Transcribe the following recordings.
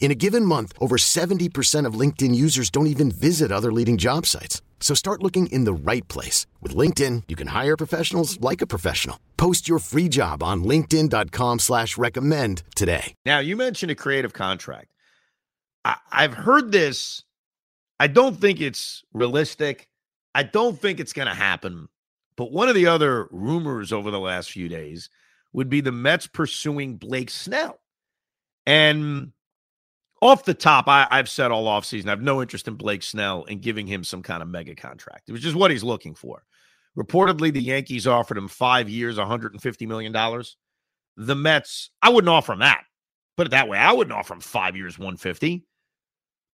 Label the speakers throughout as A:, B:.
A: In a given month, over 70% of LinkedIn users don't even visit other leading job sites. So start looking in the right place. With LinkedIn, you can hire professionals like a professional. Post your free job on linkedin.com slash recommend today.
B: Now, you mentioned a creative contract. I, I've heard this. I don't think it's realistic. I don't think it's going to happen. But one of the other rumors over the last few days would be the Mets pursuing Blake Snell. And off the top, I, have said all offseason, I have no interest in Blake Snell and giving him some kind of mega contract, which is what he's looking for. Reportedly, the Yankees offered him five years, $150 million. The Mets, I wouldn't offer him that. Put it that way. I wouldn't offer him five years, 150.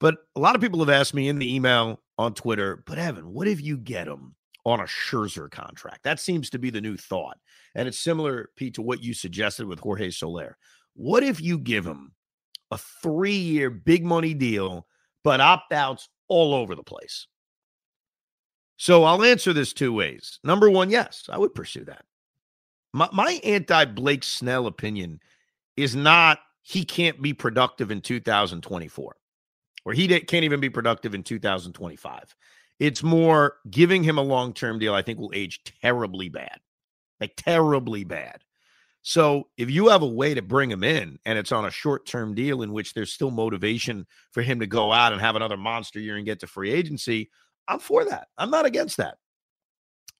B: But a lot of people have asked me in the email on Twitter, but Evan, what if you get him on a Scherzer contract? That seems to be the new thought. And it's similar, Pete, to what you suggested with Jorge Soler. What if you give him a three year big money deal, but opt outs all over the place. So I'll answer this two ways. Number one, yes, I would pursue that. My, my anti Blake Snell opinion is not he can't be productive in 2024 or he can't even be productive in 2025. It's more giving him a long term deal, I think will age terribly bad, like terribly bad. So if you have a way to bring him in and it's on a short term deal in which there's still motivation for him to go out and have another monster year and get to free agency, I'm for that. I'm not against that.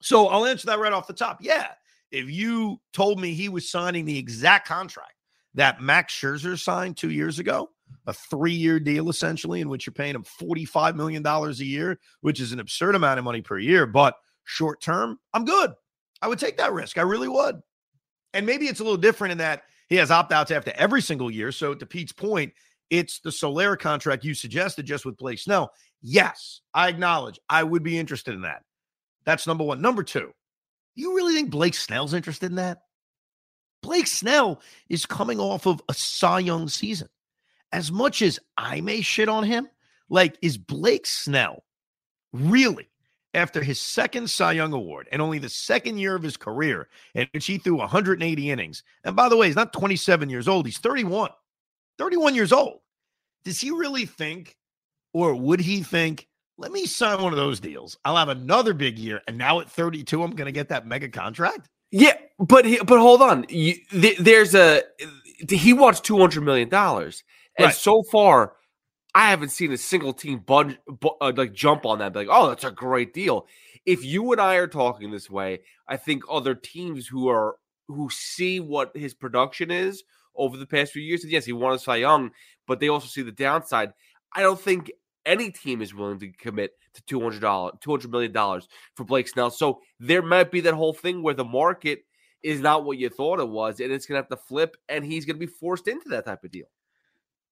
B: So I'll answer that right off the top. Yeah. If you told me he was signing the exact contract that Max Scherzer signed two years ago, a three year deal essentially, in which you're paying him $45 million a year, which is an absurd amount of money per year, but short term, I'm good. I would take that risk. I really would. And maybe it's a little different in that he has opt outs after every single year. So, to Pete's point, it's the Soler contract you suggested just with Blake Snell. Yes, I acknowledge I would be interested in that. That's number one. Number two, you really think Blake Snell's interested in that? Blake Snell is coming off of a Cy Young season. As much as I may shit on him, like, is Blake Snell really after his second Cy Young Award and only the second year of his career, in which he threw 180 innings. And by the way, he's not 27 years old, he's 31. 31 years old. Does he really think, or would he think, let me sign one of those deals? I'll have another big year. And now at 32, I'm going to get that mega contract?
C: Yeah, but he, but hold on. You, there's a he wants 200 million dollars. And right. so far, I haven't seen a single team bun, uh, like jump on that. like, oh, that's a great deal. If you and I are talking this way, I think other teams who are who see what his production is over the past few years, and yes, he won a Cy Young, but they also see the downside. I don't think any team is willing to commit to two hundred dollars, two hundred million dollars for Blake Snell. So there might be that whole thing where the market is not what you thought it was, and it's going to have to flip, and he's going to be forced into that type of deal.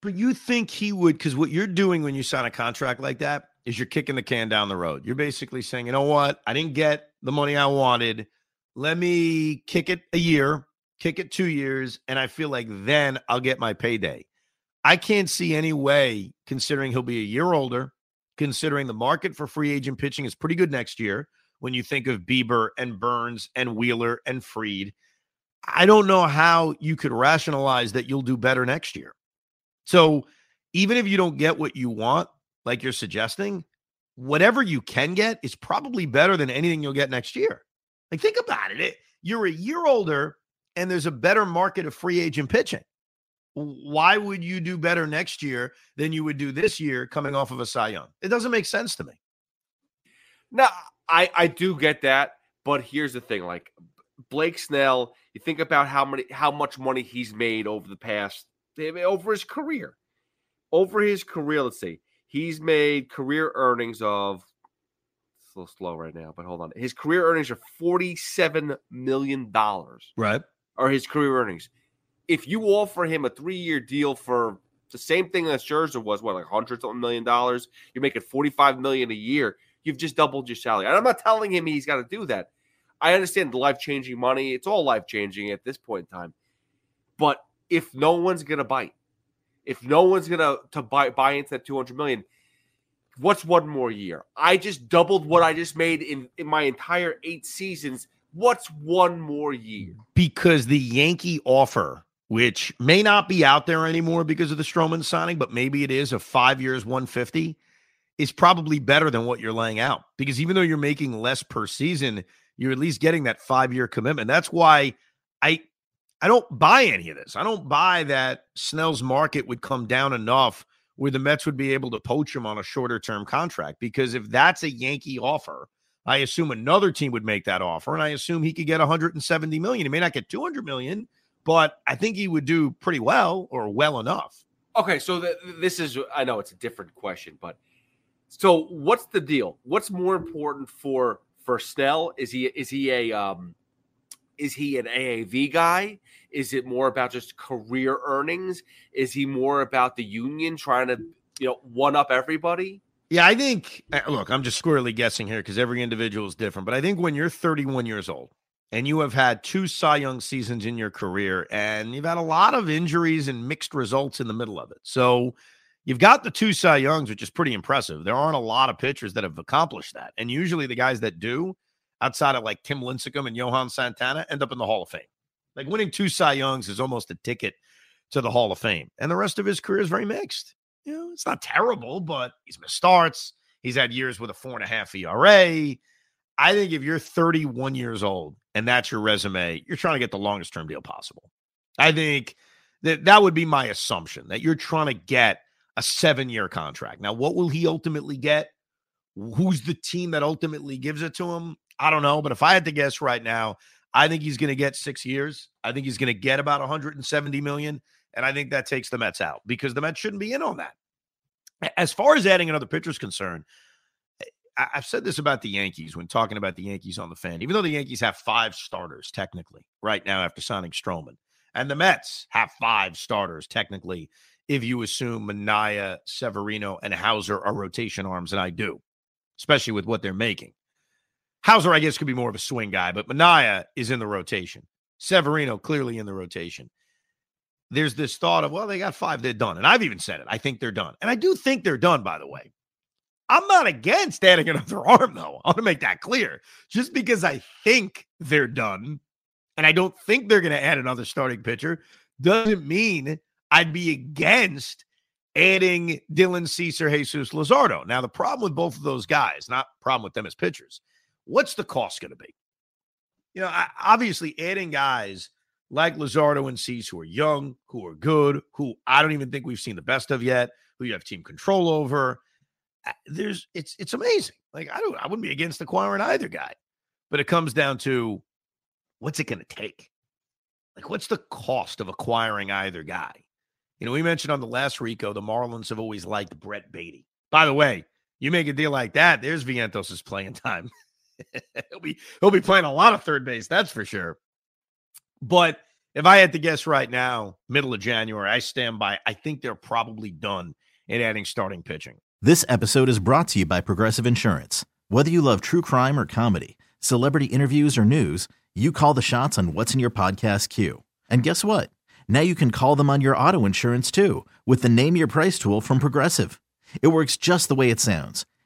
B: But you think he would, because what you're doing when you sign a contract like that is you're kicking the can down the road. You're basically saying, you know what? I didn't get the money I wanted. Let me kick it a year, kick it two years, and I feel like then I'll get my payday. I can't see any way, considering he'll be a year older, considering the market for free agent pitching is pretty good next year when you think of Bieber and Burnes and Wheeler and Fried. I don't know how you could rationalize that you'll do better next year. So even if you don't get what you want, like you're suggesting, whatever you can get is probably better than anything you'll get next year. Like, think about it. you're a year older and there's a better market of free agent pitching. Why would you do better next year than you would do this year coming off of a Cy Young? It doesn't make sense to me.
C: No, I, I do get that. But here's the thing like, Blake Snell You think about how many how much money he's made over the past over his career. Over his career, let's see. He's made career earnings of it's a little slow right now, but hold on. His career earnings are $47 million.
B: Right.
C: Are his career earnings. If you offer him a three-year deal for the same thing as Scherzer was, what, like hundred something million dollars, you're making 45 million a year, you've just doubled your salary. And I'm not telling him he's got to do that. I understand the life changing money. It's all life changing at this point in time. But if no one's gonna bite, if no one's gonna to buy buy into that 200 million, what's one more year? I just doubled what I just made in, in my entire eight seasons. What's one more year?
B: Because the Yankee offer, which may not be out there anymore because of the Stroman signing, but maybe it is a five years 150, is probably better than what you're laying out. Because even though you're making less per season, you're at least getting that five year commitment. That's why I I don't buy any of this. I don't buy that Snell's market would come down enough where the Mets would be able to poach him on a shorter term contract. Because if that's a Yankee offer, I assume another team would make that offer, and I assume he could get 170 million. He may not get 200 million, but I think he would do pretty well or well enough.
C: Okay, so th- this is I know it's a different question, but so what's the deal? What's more important for for Snell? Is he is he a um is he an AAV guy? Is it more about just career earnings? Is he more about the union trying to, you know, one up everybody?
B: Yeah, I think, uh, look, I'm just squarely guessing here because every individual is different. But I think when you're 31 years old and you have had two Cy Young seasons in your career and you've had a lot of injuries and mixed results in the middle of it. So you've got the two Cy Youngs, which is pretty impressive. There aren't a lot of pitchers that have accomplished that. And usually the guys that do, outside of like Tim Lincecum and Johan Santana, end up in the Hall of Fame. Like winning two Cy Youngs is almost a ticket to the Hall of Fame. And the rest of his career is very mixed. You know, it's not terrible, but he's missed starts. He's had years with a four and a half ERA. I think if you're 31 years old and that's your resume, you're trying to get the longest term deal possible. I think that that would be my assumption that you're trying to get a seven year contract. Now, what will he ultimately get? Who's the team that ultimately gives it to him? I don't know. But if I had to guess right now, I think he's going to get six years. I think he's going to get about 170 million. And I think that takes the Mets out because the Mets shouldn't be in on that. As far as adding another pitcher is concerned, I've said this about the Yankees when talking about the Yankees on the fan. Even though the Yankees have five starters technically right now after signing Stroman, and the Mets have five starters technically, if you assume Manaea, Severino, and Houser are rotation arms, and I do, especially with what they're making. Houser, I guess, could be more of a swing guy, but Manaea is in the rotation. Severino clearly in the rotation. There's this thought of, well, they got five, they're done. And I've even said it. I think they're done. And I do think they're done, by the way. I'm not against adding another arm, though. I want to make that clear. Just because I think they're done and I don't think they're going to add another starting pitcher doesn't mean I'd be against adding Dylan Cease or Jesus Luzardo. Now, the problem with both of those guys, not problem with them as pitchers, what's the cost going to be? You know, obviously adding guys like Luzardo and Cease who are young, who are good, who I don't even think we've seen the best of yet, who you have team control over. There's it's it's amazing. Like I don't I wouldn't be against acquiring either guy. But it comes down to what's it going to take? Like what's the cost of acquiring either guy? You know, we mentioned on the last Rico, the Marlins have always liked Brett Baty. By the way, you make a deal like that, there's Vientos' playing time. he'll be he'll be playing a lot of third base, that's for sure. But if I had to guess right now, middle of January, I stand by. I think they're probably done in adding starting pitching.
D: This episode is brought to you by Progressive Insurance. Whether you love true crime or comedy, celebrity interviews or news, you call the shots on what's in your podcast queue. And guess what? Now you can call them on your auto insurance too with the Name Your Price tool from Progressive. It works just the way it sounds.